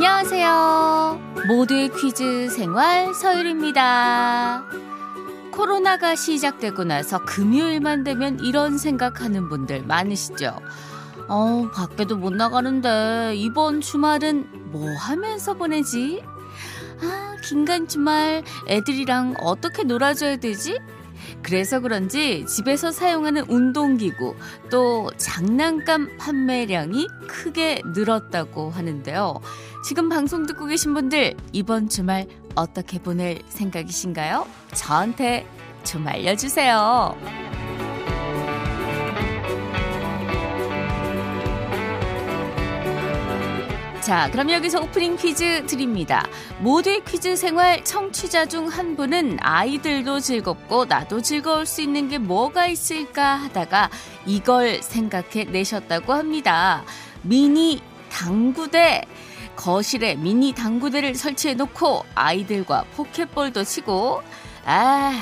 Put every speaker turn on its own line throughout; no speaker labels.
안녕하세요. 모두의 퀴즈 생활 서율입니다. 코로나가 시작되고 나서 금요일만 되면 이런 생각하는 분들 많으시죠? 어, 밖에도 못 나가는데 이번 주말은 뭐 하면서 보내지? 아, 긴간 주말 애들이랑 어떻게 놀아줘야 되지? 그래서 그런지 집에서 사용하는 운동기구 또 장난감 판매량이 크게 늘었다고 하는데요. 지금 방송 듣고 계신 분들 이번 주말 어떻게 보낼 생각이신가요? 저한테 좀 알려주세요. 자, 그럼 여기서 오프닝 퀴즈 드립니다. 모두의 퀴즈 생활 청취자 중 한 분은 아이들도 즐겁고 나도 즐거울 수 있는 게 뭐가 있을까 하다가 이걸 생각해 내셨다고 합니다. 미니 당구대. 거실에 미니 당구대를 설치해 놓고 아이들과 포켓볼도 치고, 아,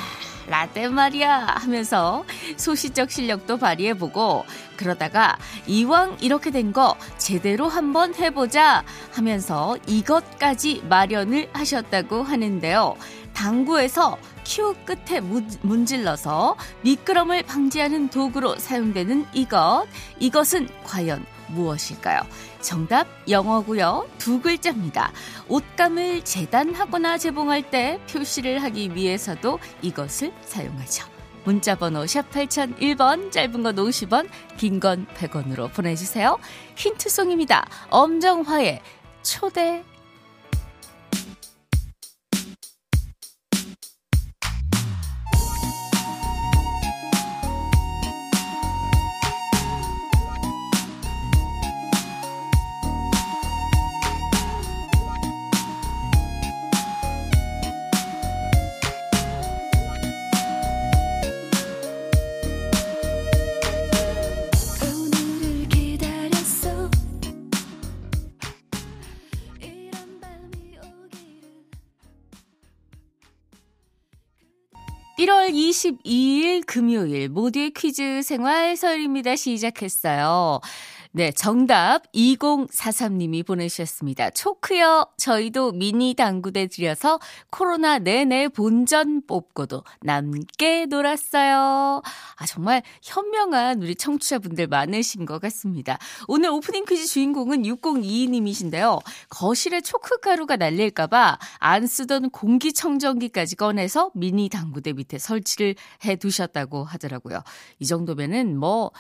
라떼 말이야 하면서 소시적 실력도 발휘해보고 그러다가 이왕 이렇게 된 거 제대로 한번 해보자 하면서 이것까지 마련을 하셨다고 하는데요. 당구에서 큐 끝에 문질러서 미끄럼을 방지하는 도구로 사용되는 이것. 이것은 과연 무엇일까요? 정답 영어고요. 두 글자입니다. 옷감을 재단하거나 재봉할 때 표시를 하기 위해서도 이것을 사용하죠. 문자번호 샵 8001번, 짧은 건 50원, 긴 건 100원으로 보내주세요. 힌트송입니다. 엄정화의 초대 1월 22일 금요일 모두의 퀴즈 생활 서열입니다. 시작했어요. 네, 정답 2043님이 보내주셨습니다. 초크요. 저희도 미니 당구대 들여서 코로나 내내 본전 뽑고도 남게 놀았어요. 아, 정말 현명한 우리 청취자분들 많으신 것 같습니다. 오늘 오프닝 퀴즈 주인공은 6022님이신데요. 거실에 초크 가루가 날릴까봐 안 쓰던 공기청정기까지 꺼내서 미니 당구대 밑에 설치를 해 두셨다고 하더라고요. 이 정도면은 뭐,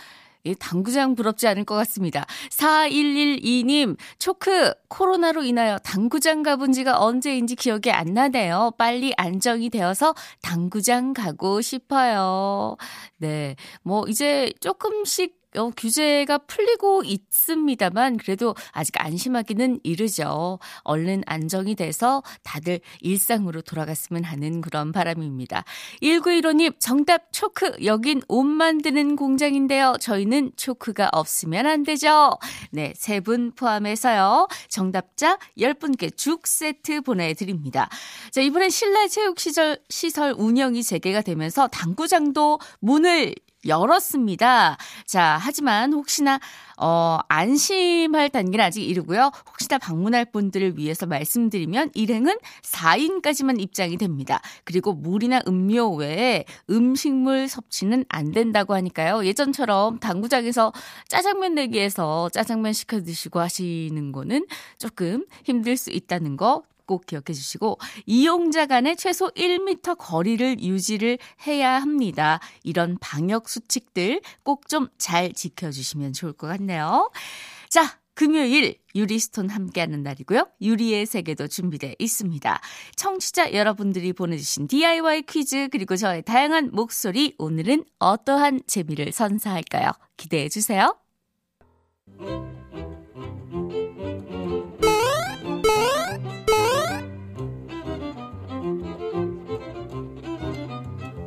당구장 부럽지 않을 것 같습니다. 4112님, 초크, 코로나로 인하여 당구장 가본 지가 언제인지 기억이 안 나네요. 빨리 안정이 되어서 당구장 가고 싶어요. 네. 뭐, 이제 조금씩 어, 규제가 풀리고 있습니다만 그래도 아직 안심하기는 이르죠. 얼른 안정이 돼서 다들 일상으로 돌아갔으면 하는 그런 바람입니다. 1915님 정답 초크 여긴 옷 만드는 공장인데요. 저희는 초크가 없으면 안 되죠. 네, 세 분 포함해서요. 정답자 10분께 죽 세트 보내드립니다. 자, 이번엔 실내 체육 시설 시설 운영이 재개가 되면서 당구장도 문을 열었습니다. 자, 하지만 혹시나 어, 안심할 단계는 아직 이르고요. 혹시나 방문할 분들을 위해서 말씀드리면 일행은 4인까지만 입장이 됩니다. 그리고 물이나 음료 외에 음식물 섭취는 안 된다고 하니까요. 예전처럼 당구장에서 짜장면 내기에서 짜장면 시켜 드시고 하시는 거는 조금 힘들 수 있다는 거 꼭 기억해 주시고 이용자 간의 최소 1m 거리를 유지를 해야 합니다. 이런 방역 수칙들 꼭 좀 잘 지켜주시면 좋을 것 같네요. 자, 금요일 유리스톤 함께하는 날이고요. 유리의 세계도 준비되어 있습니다. 청취자 여러분들이 보내주신 DIY 퀴즈 그리고 저의 다양한 목소리 오늘은 어떠한 재미를 선사할까요? 기대해 주세요.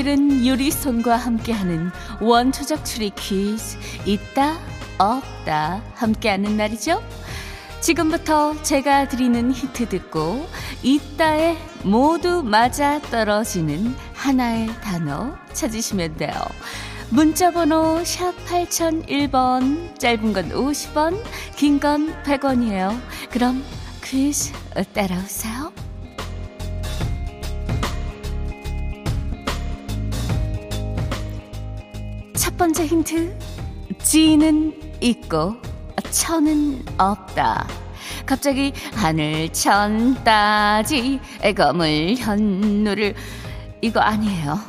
금요일은 유리손과 함께하는 원초적 추리 퀴즈 있다 없다 함께하는 날이죠. 지금부터 제가 드리는 힌트 듣고 있다에 모두 맞아 떨어지는 하나의 단어 찾으시면 돼요. 문자 번호 샵 8001번, 짧은 건 50원, 긴 건 100원이에요. 그럼 퀴즈 따라오세요. 번째 힌트. 지는 있고 천은 없다. 갑자기 하늘 천 따 지 검을 현 누를 이거 아니에요.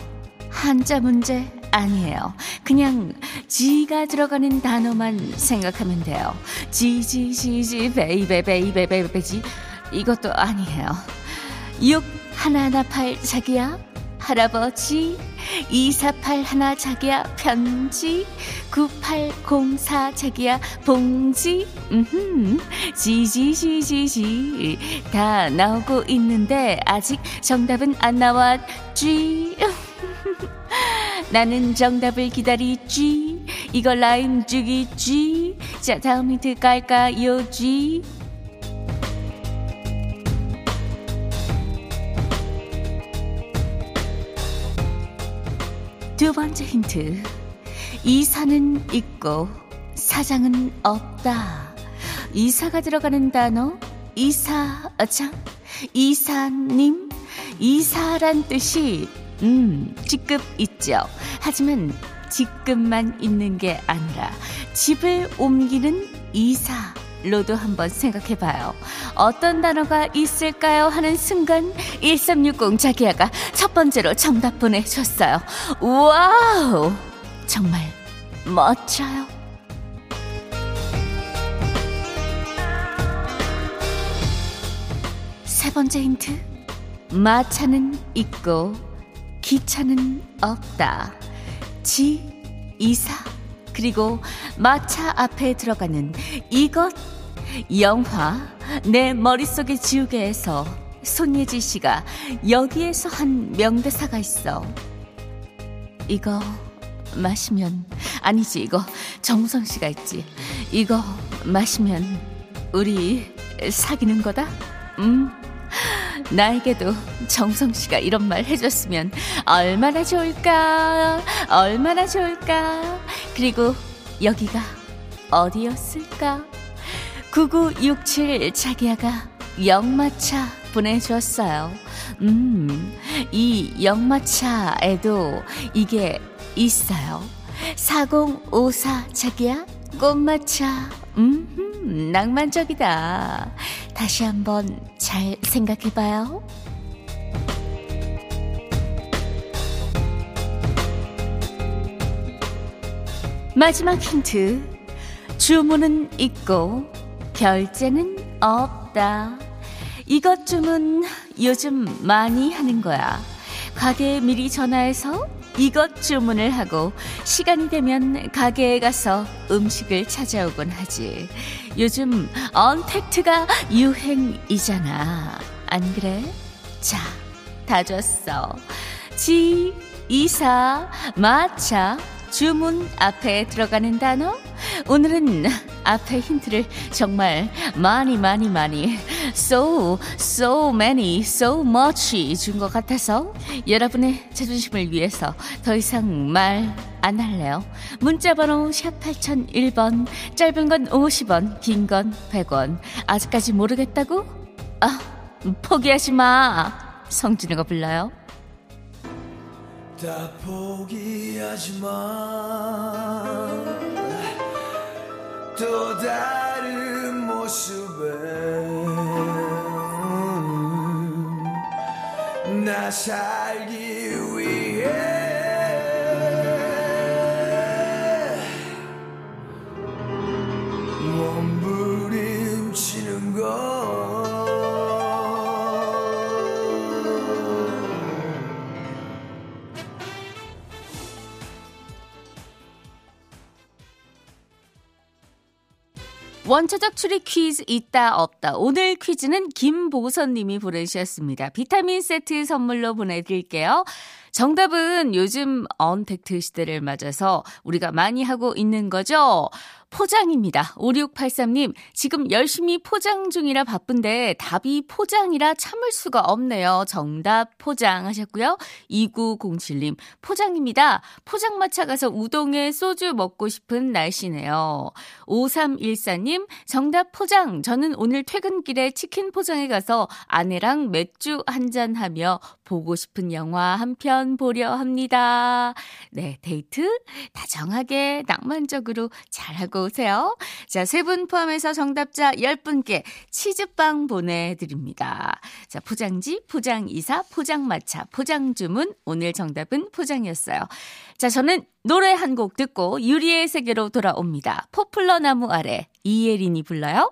한자 문제 아니에요. 그냥 지가 들어가는 단어만 생각하면 돼요. 지지지지 베이베 베이베 베이베지 이것도 아니에요. 6 하나 하나 팔 자기야 할아버지 248 하나 자기야 편지 9804 자기야 봉지. 음흠. 지지지지지. 다 나오고 있는데 아직 정답은 안 나왔지. 나는 정답을 기다리지. 이거 라임 죽이지. 자 다음 힌트 깔까요 지 두 번째 힌트. 이사는 있고 사장은 없다. 이사가 들어가는 단어 이사장, 이사님, 이사란 뜻이 음, 직급 있죠. 하지만 직급만 있는 게 아니라 집을 옮기는 이사 로도 한번 생각해 봐요. 어떤 단어가 있을까요? 하는 순간 1360 자기야가 첫 번째로 정답 보내줬어요. 와우! 정말 멋져요. 세 번째 힌트. 마차는 있고 기차는 없다. 지, 이사, 그리고 마차 앞에 들어가는 이것 영화 내 머릿속에 지우개에서 손예지 씨가 여기에서 한 명대사가 있어. 이거 마시면 아니지 이거 정우성 씨가 있지. 이거 마시면 우리 사귀는 거다. 음. 나에게도 정성 씨가 이런 말 해줬으면 얼마나 좋을까, 얼마나 좋을까. 그리고 여기가 어디였을까? 9967 자기야가 영마차 보내주었어요. 음, 이 영마차에도 이게 있어요. 4054 자기야, 꽃마차. 음, 낭만적이다. 다시 한번 잘 생각해봐요. 마지막 힌트. 주문은 있고 결제는 없다. 이것 주문 요즘 많이 하는 거야. 가게에 미리 전화해서 이것 주문을 하고 시간이 되면 가게에 가서 음식을 찾아오곤 하지. 요즘 언택트가 유행이잖아. 안 그래? 자, 다 줬어. 지, 이사, 마차, 주문 앞에 들어가는 단어? 오늘은 앞에 힌트를 정말 많이 많이 많이 so so many so much 준 것 같아서 여러분의 자존심을 위해서 더 이상 말 안 할래요. 문자 번호 샵 8001번 짧은 건 50원 긴 건 100원 아직까지 모르겠다고? 아 포기하지 마 성준이가 불러요.
다 포기하지 마. 또 다른 모습에 나 살기
원초적 추리 퀴즈 있다 없다. 오늘 퀴즈는 김보선 님이 보내주셨습니다. 비타민 세트 선물로 보내드릴게요. 정답은 요즘 언택트 시대를 맞아서 우리가 많이 하고 있는 거죠. 포장입니다. 5683님, 지금 열심히 포장 중이라 바쁜데 답이 포장이라 참을 수가 없네요. 정답 포장 하셨고요. 2907님, 포장입니다. 포장마차 가서 우동에 소주 먹고 싶은 날씨네요. 5314님, 정답 포장. 저는 오늘 퇴근길에 치킨 포장에 가서 아내랑 맥주 한 잔 하며 보고 싶은 영화 한 편 보려 합니다. 네, 데이트 다정하게 낭만적으로 잘하고 오세요. 자, 세 분 포함해서 정답자 10분께 치즈빵 보내드립니다. 자, 포장지, 포장이사, 포장마차, 포장주문. 오늘 정답은 포장이었어요. 자, 저는 노래 한 곡 듣고 유리의 세계로 돌아옵니다. 포플러 나무 아래 이예린이 불러요.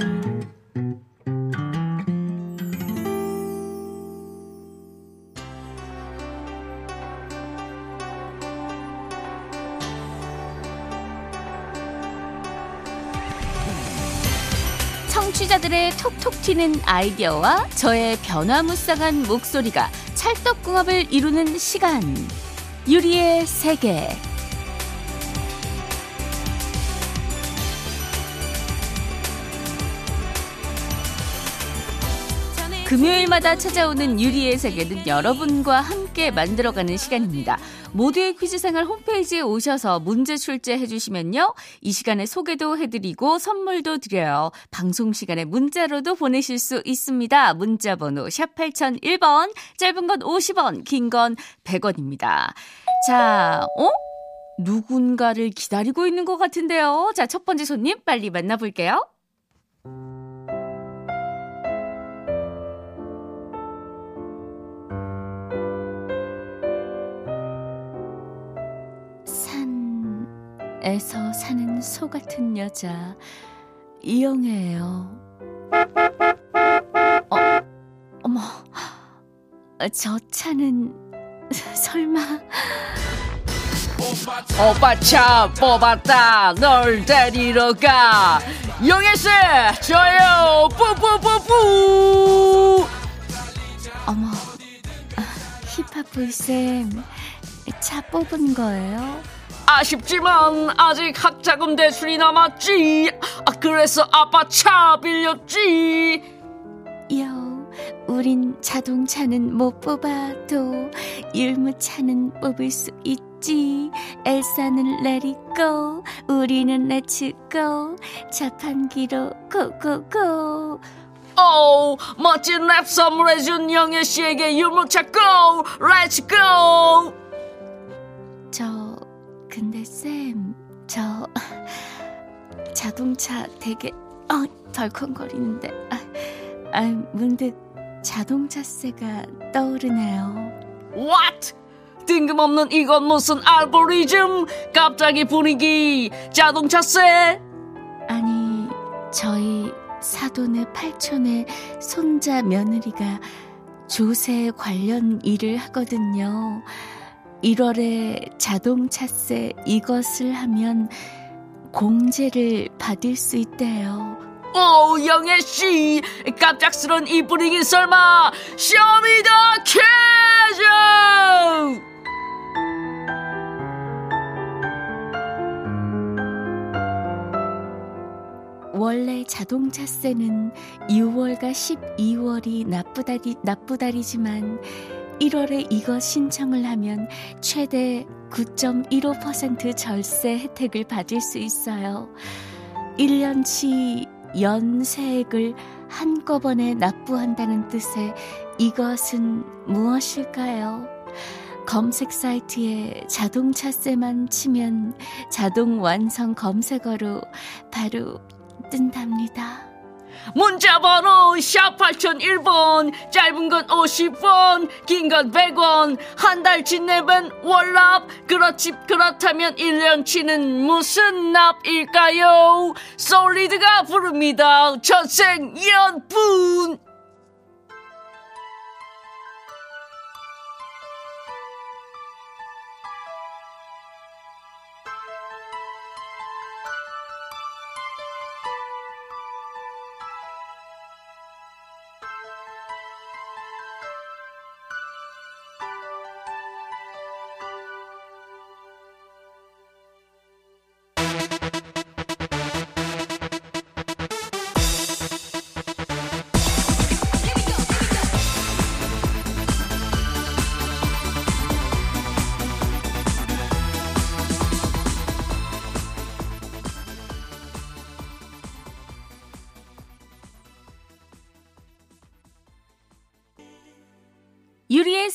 튀는 아이디어와 저의 변화무쌍한 목소리가 찰떡궁합을 이루는 시간. 유리의 세계. 금요일마다 찾아오는 유리의 세계는 여러분과 함께 만들어가는 시간입니다. 모두의 퀴즈 생활 홈페이지에 오셔서 문제 출제해 주시면요. 이 시간에 소개도 해드리고 선물도 드려요. 방송 시간에 문자로도 보내실 수 있습니다. 문자 번호 샵 8001번, 짧은 건 50원, 긴 건 100원입니다. 자, 어? 누군가를 기다리고 있는 것 같은데요. 자, 첫 번째 손님 빨리 만나볼게요. 에서 사는 소 같은 여자 이영애예요. 어, 어머, 저 차는 설마.
오빠 차 뽑았다. 널 데리러 가. 영애 씨 저요. 뿌뿌뿌뿌.
어머 아, 힙합 보이쌤 차 뽑은 거예요?
아쉽지만 아직 학자금 대출이 남았지 아 그래서 아빠 차 빌렸지
yeah, 우린 자동차는 못 뽑아도 율무차는 뽑을 수 있지. 엘사는 let it go, 우리는 let's go, 자판기로 go go go.
오 멋진 랩 선물해준 영애 씨에게 율무차 go let's go
저, 근데 쌤, 저 자동차 되게 어, 덜컹거리는데, 아, 아, 문득 자동차세가 떠오르네요.
What? 뜬금없는 이건 무슨 알고리즘 갑자기 분위기 자동차세
아니, 저희 사돈의 팔촌의 손자 며느리가 조세 관련 일을 하거든요. 1월에 자동차세 이것을 하면 공제를 받을 수 있대요.
오 영애씨 깜짝스런 이 분위기 설마 show me the 퀴즈
원래 자동차세는 6월과 12월이 나쁘다리, 나쁘다리지만 1월에 이거 신청을 하면 최대 9.15% 절세 혜택을 받을 수 있어요. 1년치 연세액을 한꺼번에 납부한다는 뜻의 이것은 무엇일까요? 검색 사이트에 자동차세만 치면 자동 완성 검색어로 바로 뜬답니다.
문자번호 샵 8001번 짧은 건 50원 긴 건 100원 한 달치 내면 월납 그렇지 그렇다면 1년치는 무슨 납일까요? 솔리드가 부릅니다. 천생연분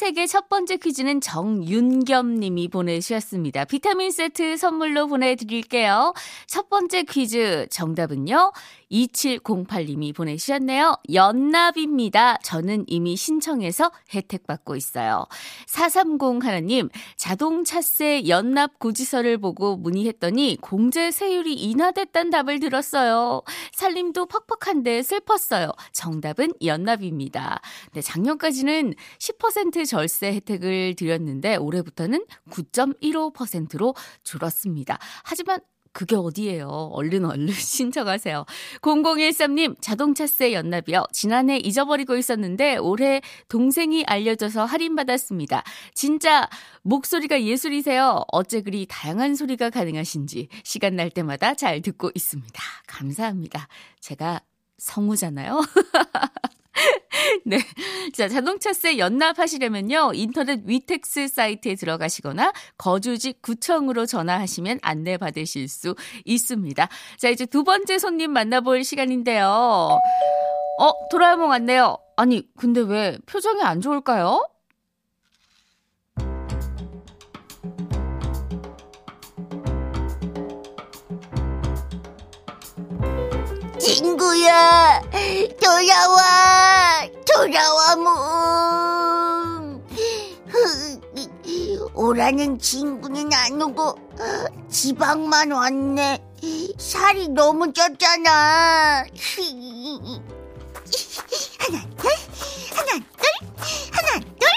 세계 첫 번째 퀴즈는 정윤겸 님이 보내주셨습니다. 비타민 세트 선물로 보내드릴게요. 첫 번째 퀴즈 정답은요. 2708 님이 보내주셨네요. 연납입니다. 저는 이미 신청해서 혜택 받고 있어요. 430 하나님, 자동차세 연납 고지서를 보고 문의했더니 공제 세율이 인하됐단 답을 들었어요. 살림도 퍽퍽한데 슬펐어요. 정답은 연납입니다. 네, 작년까지는 10% 절세 혜택을 드렸는데 올해부터는 9.15%로 줄었습니다. 하지만 그게 어디예요? 얼른 얼른 신청하세요. 0013님, 자동차세 연납이요. 지난해 잊어버리고 있었는데 올해 동생이 알려줘서 할인받았습니다. 진짜 목소리가 예술이세요. 어째 그리 다양한 소리가 가능하신지 시간 날 때마다 잘 듣고 있습니다. 감사합니다. 제가 성우잖아요. 네. 자, 자동차세 연납하시려면요. 인터넷 위텍스 사이트에 들어가시거나 거주지 구청으로 전화하시면 안내 받으실 수 있습니다. 자, 이제 두 번째 손님 만나볼 시간인데요. 어, 도라에몽 왔네요. 아니, 근데 왜 표정이 안 좋을까요?
친구야, 돌아와, 돌아와, 몽. 오라는 친구는 안 오고 지방만 왔네. 살이 너무 쪘잖아. 하나, 둘, 하나, 둘, 하나, 둘.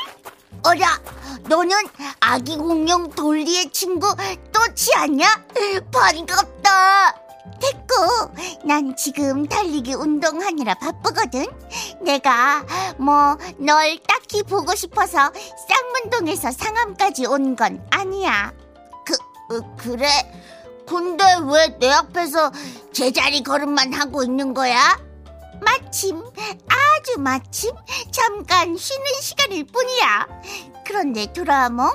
어라, 너는 아기 공룡 돌리의 친구 또치 아냐? 반갑다. 됐고, 난 지금 달리기 운동하느라 바쁘거든. 내가 뭐 널 딱히 보고 싶어서 쌍문동에서 상암까지 온 건 아니야. 그 어, 그래? 근데 왜 내 앞에서 제자리 걸음만 하고 있는 거야? 마침 아주 마침 잠깐 쉬는 시간일 뿐이야. 그런데 도라몽,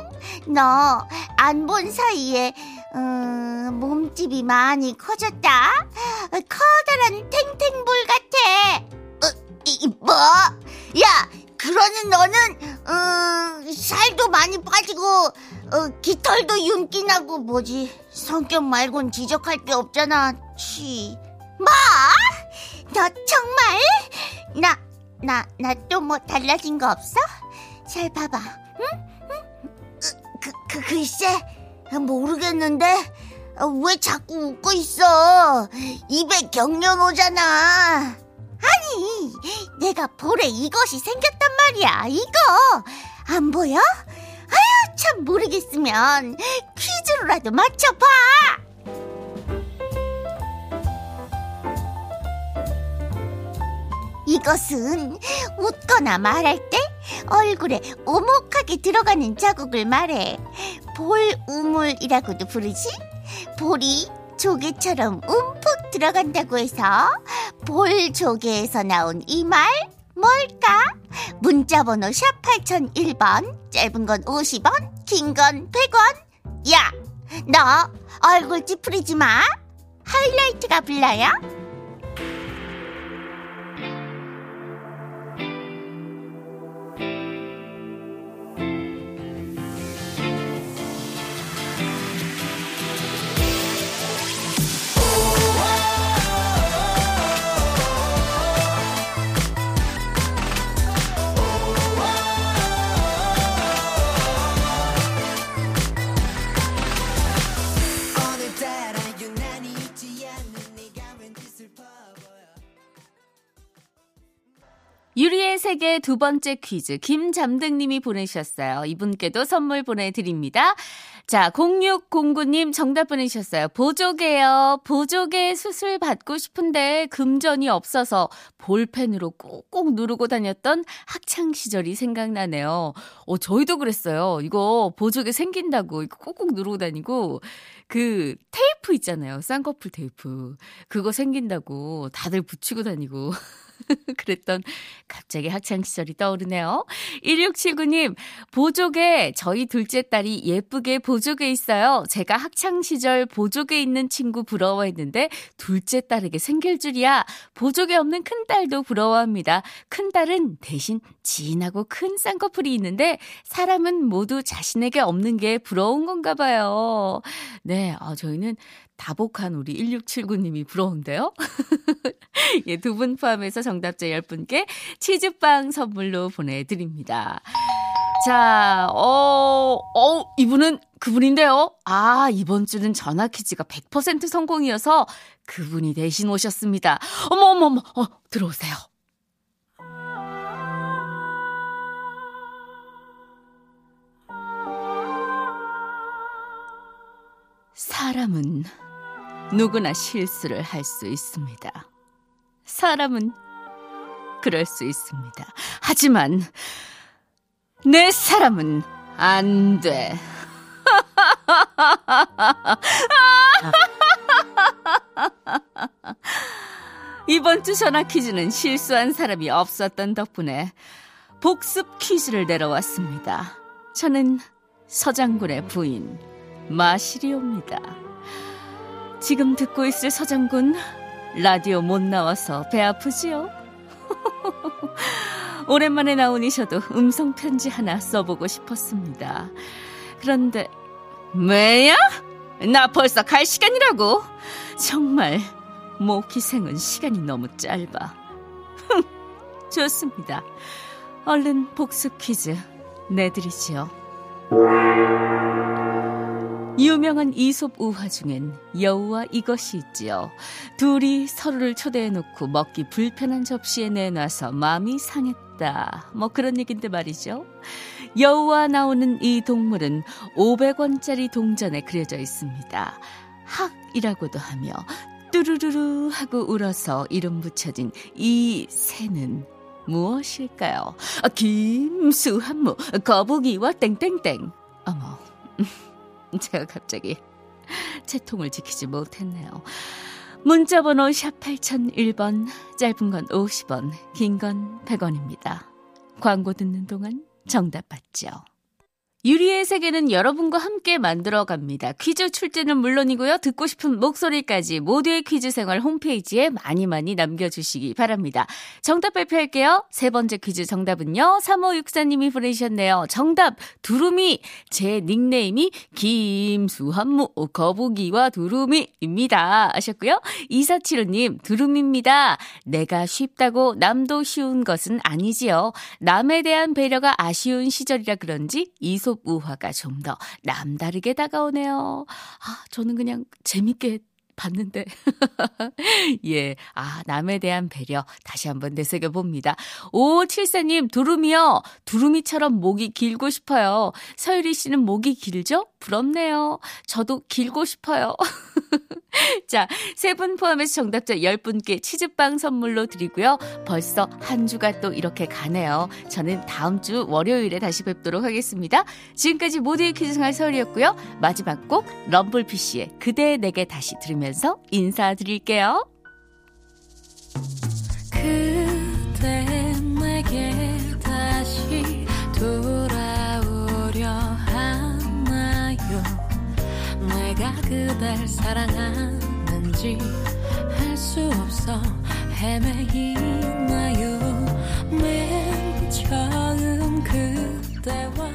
너 안 본 사이에 음, 몸집이 많이 커졌다. 커다란 탱탱볼 같아. 어, 이, 뭐? 야, 그러는 너는 음, 살도 많이 빠지고 어, 깃털도 윤기 나고 뭐지? 성격 말곤 지적할 게 없잖아. 치. 뭐? 너 정말? 나, 나, 나 또 뭐 달라진 거 없어? 잘 봐봐. 응? 응? 그, 그, 글쎄. 모르겠는데 왜 자꾸 웃고 있어? 입에 경련 오잖아. 아니, 내가 볼에 이것이 생겼단 말이야. 이거 안 보여? 아유, 참 모르겠으면 퀴즈로라도 맞춰봐. 이것은 웃거나 말할 때 얼굴에 오목하게 들어가는 자국을 말해. 볼 우물이라고도 부르지? 볼이 조개처럼 움푹 들어간다고 해서 볼 조개에서 나온 이 말 뭘까? 문자 번호 샵 8001번 짧은 건 50원 긴 건 100원 야 너 얼굴 찌푸리지 마 하이라이트가 불러요
세계 두 번째 퀴즈 김잠등님이 보내셨어요. 이분께도 선물 보내드립니다. 자, 0609님 정답 보내셨어요. 보조개요. 보조개 수술 받고 싶은데 금전이 없어서 볼펜으로 꾹꾹 누르고 다녔던 학창 시절이 생각나네요. 어, 저희도 그랬어요. 이거 보조개 생긴다고 이거 꾹꾹 누르고 다니고 그 테이프 있잖아요. 쌍꺼풀 테이프. 그거 생긴다고 다들 붙이고 다니고. 그랬던 갑자기 학창시절이 떠오르네요. 1679님, 보조개, 저희 둘째 딸이 예쁘게 보조개 있어요. 제가 학창시절 보조개 있는 친구 부러워했는데, 둘째 딸에게 생길 줄이야. 보조개 없는 큰 딸도 부러워합니다. 큰 딸은 대신 진하고 큰 쌍꺼풀이 있는데, 사람은 모두 자신에게 없는 게 부러운 건가 봐요. 네, 아, 저희는 다복한 우리 1679님이 부러운데요? 예, 두 분 포함해서 정답자 10분께 치즈빵 선물로 보내드립니다. 자, 어, 어, 이분은 그분인데요. 아, 이번 주는 전화 퀴즈가 100% 성공이어서 그분이 대신 오셨습니다. 어머, 어머, 어머, 어, 들어오세요. 사람은 누구나 실수를 할 수 있습니다. 사람은 그럴 수 있습니다. 하지만 내 사람은 안 돼. 이번 주 전화 퀴즈는 실수한 사람이 없었던 덕분에 복습 퀴즈를 내려왔습니다. 저는 서장군의 부인 마시리옵니다. 지금 듣고 있을 서장군 라디오 못 나와서 배 아프지요? 오랜만에 나오니 저도 음성 편지 하나 써보고 싶었습니다. 그런데 왜야? 나 벌써 갈 시간이라고. 정말 모기생은 시간이 너무 짧아. 좋습니다. 얼른 복수 퀴즈 내드리지요. 유명한 이솝 우화 중엔 여우와 이것이 있지요. 둘이 서로를 초대해놓고 먹기 불편한 접시에 내놔서 마음이 상했다. 뭐 그런 얘긴데 말이죠. 여우와 나오는 이 동물은 500원짜리 동전에 그려져 있습니다. 학이라고도 하며 뚜루루루 하고 울어서 이름 붙여진 이 새는 무엇일까요? 아, 김수한무, 거북이와 땡땡땡. 어머. 제가 갑자기 채통을 지키지 못했네요. 문자번호 샵 8001번, 짧은 건 50원, 긴 건 100원입니다. 광고 듣는 동안 정답 받죠. 유리의 세계는 여러분과 함께 만들어 갑니다. 퀴즈 출제는 물론이고요. 듣고 싶은 목소리까지 모두의 퀴즈 생활 홈페이지에 많이 많이 남겨주시기 바랍니다. 정답 발표할게요. 세 번째 퀴즈 정답은요. 3564님이 보내주셨네요. 정답 두루미. 제 닉네임이 김수한무 거북이와 두루미입니다. 하셨고요. 2475님 두루미입니다. 내가 쉽다고 남도 쉬운 것은 아니지요. 남에 대한 배려가 아쉬운 시절이라 그런지 이소 우화가 좀 더 남다르게 다가오네요. 아, 저는 그냥 재밌게 봤는데. 예. 아, 남에 대한 배려 다시 한번 되새겨 봅니다. 5574님, 두루미요. 두루미처럼 목이 길고 싶어요. 서유리 씨는 목이 길죠? 부럽네요. 저도 길고 싶어요. 자, 세 분 포함해서 정답자 10분께 치즈빵 선물로 드리고요. 벌써 한 주가 또 이렇게 가네요. 저는 다음 주 월요일에 다시 뵙도록 하겠습니다. 지금까지 모두의 퀴즈 생활 서울이었고요. 마지막 곡 럼블피쉬의 그대 내게 다시 들으면서 인사드릴게요.
그대 그댈 사랑하는지 알 수 없어 헤매이나요? 맨 처음 그대와